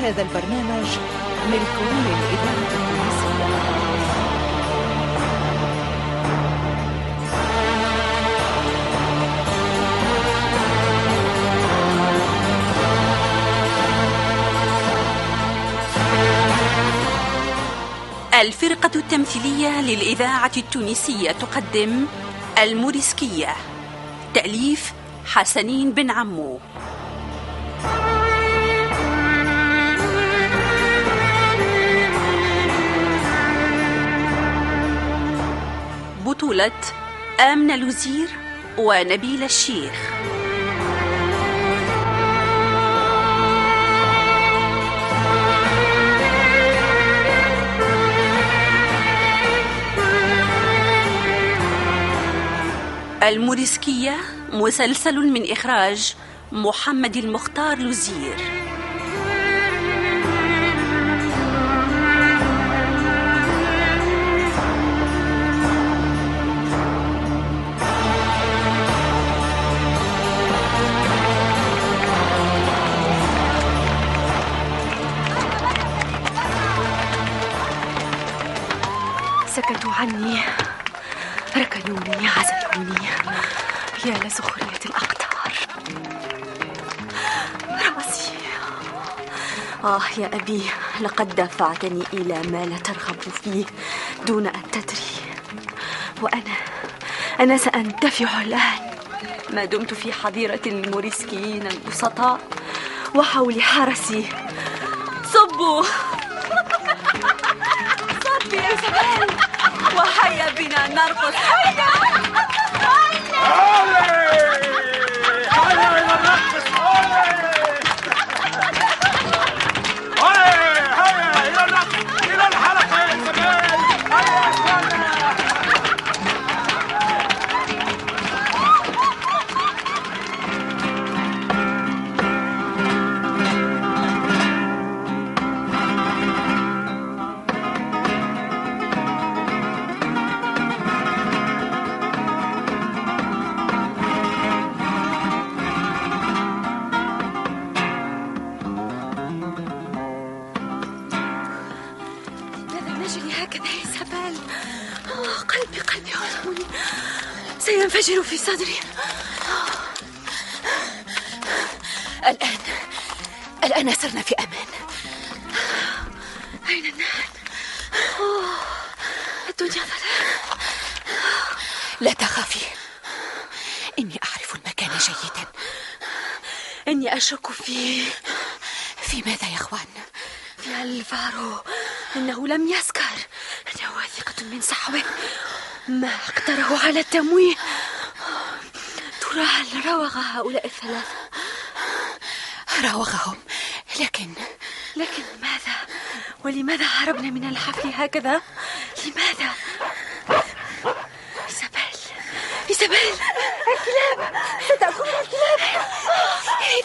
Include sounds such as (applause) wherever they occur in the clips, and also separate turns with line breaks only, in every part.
هذا البرنامج ملك للإذاعة التونسية.
الفرقة التمثيلية للإذاعة التونسية تقدم الموريسكية. تأليف حسنين بن عمو. بطولة آمنة لوزير ونبيل الشيخ. الموريسكية مسلسل من إخراج محمد المختار لوزير
يا لسخرية الأقدار. راسي آه يا أبي لقد دفعتني إلى ما لا ترغب فيه دون أن تدري. وأنا أنا سأندفع الآن. ما دمت في حظيرة الموريسكيين البسطاء وحول حرسي. صبوا. (laughs) صبي يا زمان وهيا بنا نرقص. سينفجر في صدري.
الآن الآن صرنا في أمان.
أين؟ أوه، الدنيا ظلام.
لا تخافي. إني أعرف المكان جيدا.
إني أشك في
في ماذا يا أخوان؟
في ألفارو. إنه لم يسكر أنا واثقة من سحوه ما أقدره على التمويه. ترى هل روغ هؤلاء الثلاثة؟
راوغهم لكن
لكن ماذا ولماذا هربنا من الحفل هكذا؟ لماذا؟ إيزابيل إيزابيل! الكلاب ستأكلنا الكلاب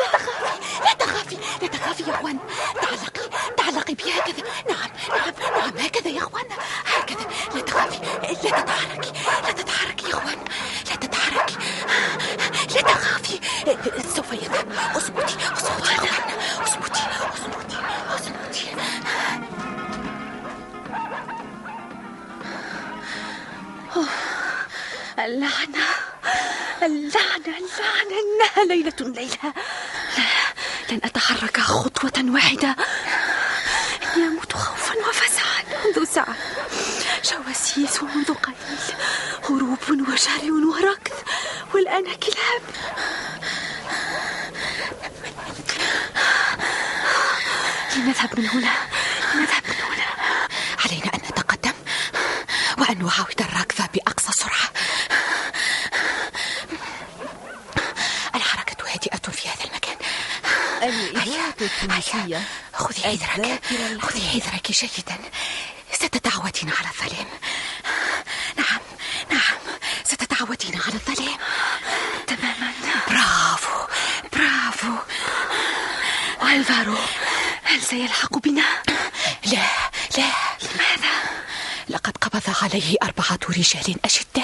لا تخافي لا تخافي لا تخافي يا أخوان. تعلقي تعلقي بي هكذا. نعم نعم نعم هكذا يا أخوان. هكذا. لا تخافي لا تتحركي لا تتحركي يا تتحركي لا تخافي سوف يذهب اصمتي اصمتي اصمتي اصمتي اصمتي
اللعنة اللعنة اللعنة إنها ليلة ليلة. لا لن أتحرك خطوة واحدة. إني أموت خوفا وفزعا منذ ساعة. جواسيس منذ لنذهب من هنا. لنذهب من هنا.
علينا أن نتقدم وأن نعاود الركض بأقصى سرعة. الحركة هادئة في هذا المكان.
الإذاعة التونسية.
خذي حذرك. خذي. حذرك جيدا ستتعودين على الظلام. نعم نعم. ستتعودين على الظلام.
تماما.
برافو. برافو.
ألفارو. سيلحق بنا؟
لا لا
لماذا؟
لقد قبض عليه أربعة رجال أشداء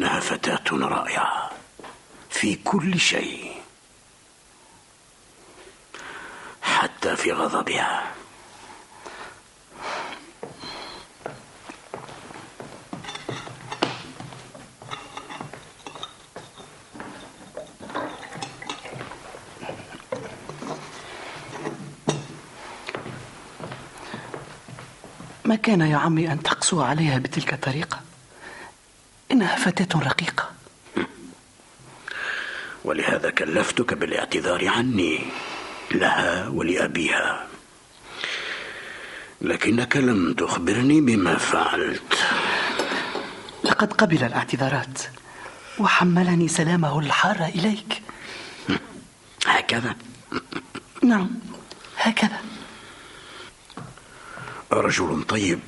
إنها فتاة رائعة. في كل شيء. حتى في غضبها.
ما كان يا عمي أن تقسو عليها بتلك الطريقة؟ إنها فتاة رقيقة.
ولهذا كلفتك بالاعتذار عني لها ولأبيها. لكنك لم تخبرني بما فعلت.
لقد قبل الاعتذارات وحملني سلامه الحار إليك.
هكذا؟
نعم هكذا.
رجل طيب.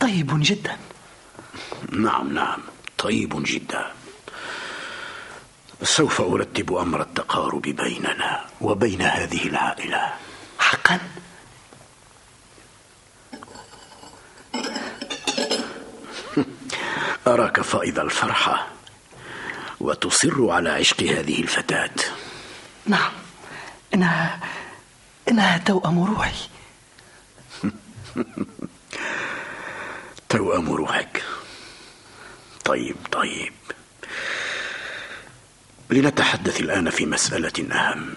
طيب جدا.
نعم نعم. طيب جدا. سوف أرتب أمر التقارب بيننا وبين هذه العائلة.
حقا؟ (laughs)
أراك فائض الفرحة وتصر على عشق هذه الفتاة.
نعم. إنها إنها توأم روحي. (laughs)
توأم روحك. طيب طيب. لنتحدث الآن في مسألة أهم.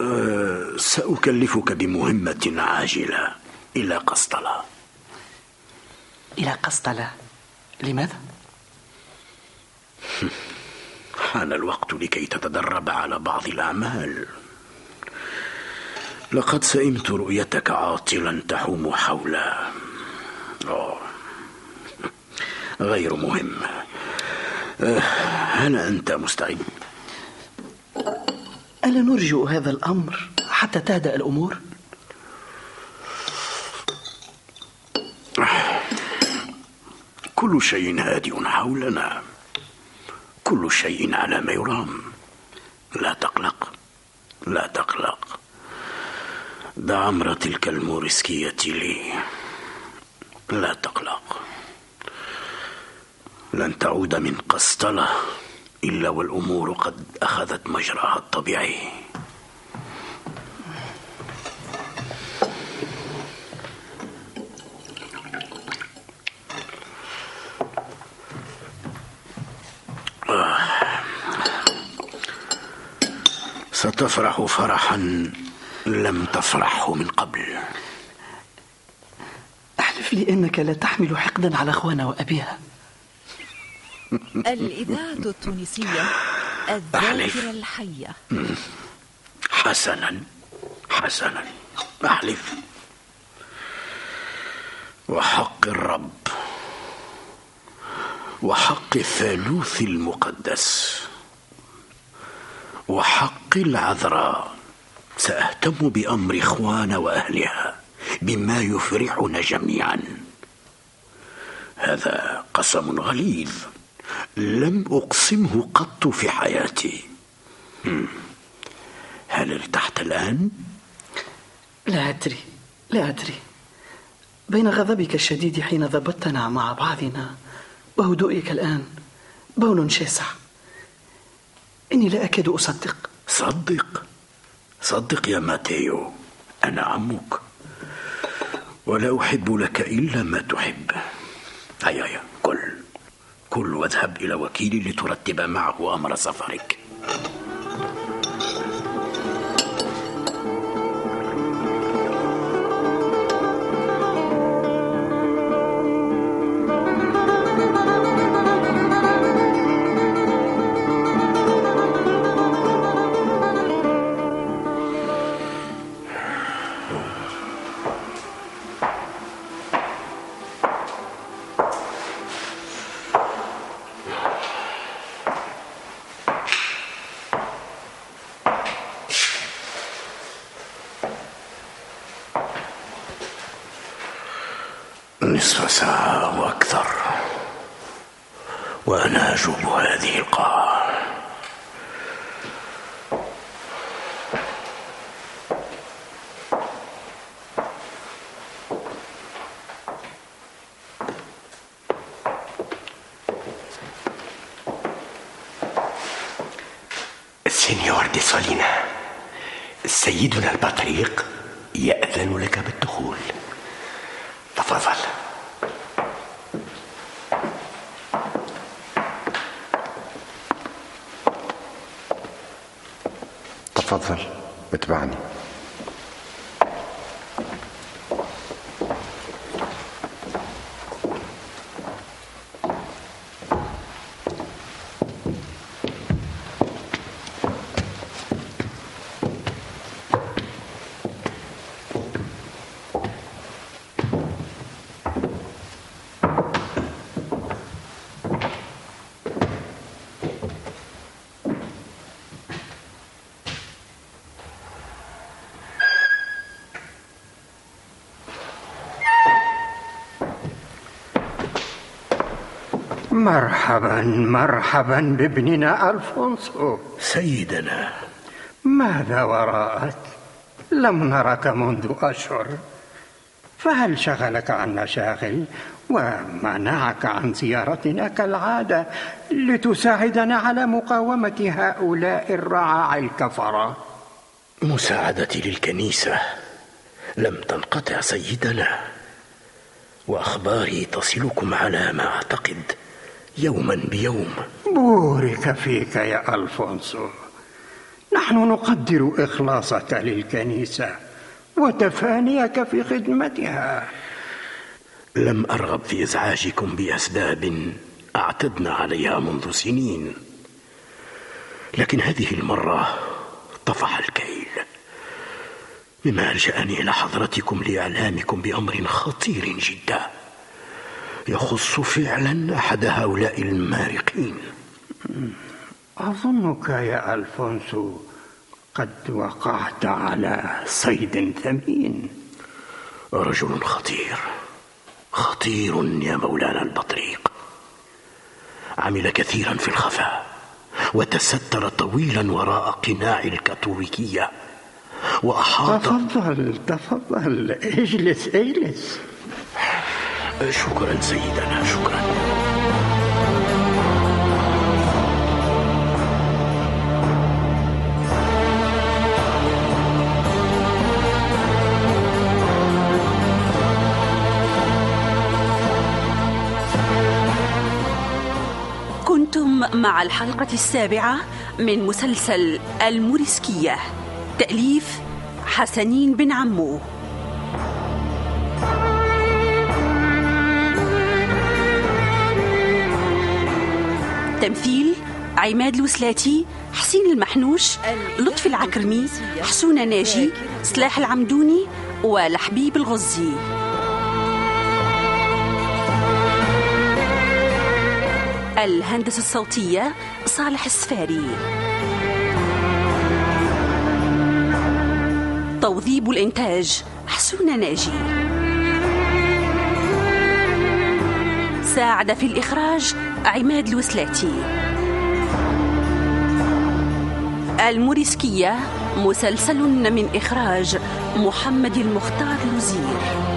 أه، سأكلفك بمهمة عاجلة. إلى قسطلة.
إلى قسطلة. لماذا؟
حان الوقت لكي تتدرب على بعض الأعمال لقد سئمت رؤيتك عاطلا تحوم حول أوه. غير مهم أه، هل أنت مستعد؟
ألا نرجئ هذا الأمر حتى تهدأ الأمور؟
كل شيء هادئ حولنا كل شيء على ما يرام. لا تقلق لا تقلق. دع أمر تلك المورسكية لي. لا تقلق. لن تعود من قسطلة إلا والأمور قد أخذت مجراها الطبيعي. ستفرح فرحا لم تفرحه من قبل.
أحلف لي إنك لا تحمل حقدا على أخوانا وأبيها.
الإذاعة التونسية الذاكرة الحية.
حسنا حسنا. أحلف. وحق الرب وحق الثالوث المقدس. وحق العذراء. سأهتم بأمر إخوان وأهلها بما يفرحنا جميعا. هذا قسم غليظ. لم أقسمه قط في حياتي. هل ارتحت الآن؟
لا أدري. لا أدري. بين غضبك الشديد حين ضبطتنا مع بعضنا وهدوئك الآن بول شاسع. إني لا أكاد أصدق.
صدق. صدق يا ماتيو. أنا عمك. ولا أحب لك إلا ما تحب. هيا هيا كل. كل واذهب إلى وكيلي لترتب معه أمر سفرك. نصف ساعة أو أكثر. وأنا أجوب هذه القاعة.
سينيور دي سولينا سيدنا البطريق يأذن لك بالدخول. تفضل.
تفضل اتبعني
مرحبا مرحبا بابننا ألفونسو.
سيدنا.
ماذا وراءك؟ لم نرك منذ أشهر. فهل شغلك عنا شاغل ومنعك عن زيارتنا كالعادة لتساعدنا على مقاومة هؤلاء الرعاع الكفرة؟
مساعدتي للكنيسة. لم تنقطع سيدنا. وأخباري تصلكم على ما أعتقد. يوما بيوم.
بورك فيك يا ألفونسو. نحن نقدر إخلاصك للكنيسة وتفانيك في خدمتها.
لم أرغب في إزعاجكم بأسباب أعتدنا عليها منذ سنين. لكن هذه المرة طفح الكيل. مما ألجأني إلى حضرتكم لإعلامكم بأمر خطير جدا. يخص فعلا أحد هؤلاء المارقين.
أظنك يا ألفونسو قد وقعت على صيد ثمين.
رجل خطير خطير يا مولانا البطريق. عمل كثيرا في الخفاء وتستر طويلا وراء قناع الكاثوليكية وأحاط
تفضل تفضل اجلس اجلس.
شكرا سيدنا شكرا.
كنتم مع الحلقة السابعة من مسلسل الموريسكية تأليف حسنين بن عمو. تمثيل عماد الوسلاتي حسين المحنوش لطفي العكرمي حسونة ناجي سلاح العمدوني ولحبيب الغزي. الهندسة الصوتية صالح السفاري. توظيب الإنتاج حسونة ناجي. ساعد في الإخراج عماد الوسلاتي. الموريسكية مسلسل من إخراج محمد المختار لوزير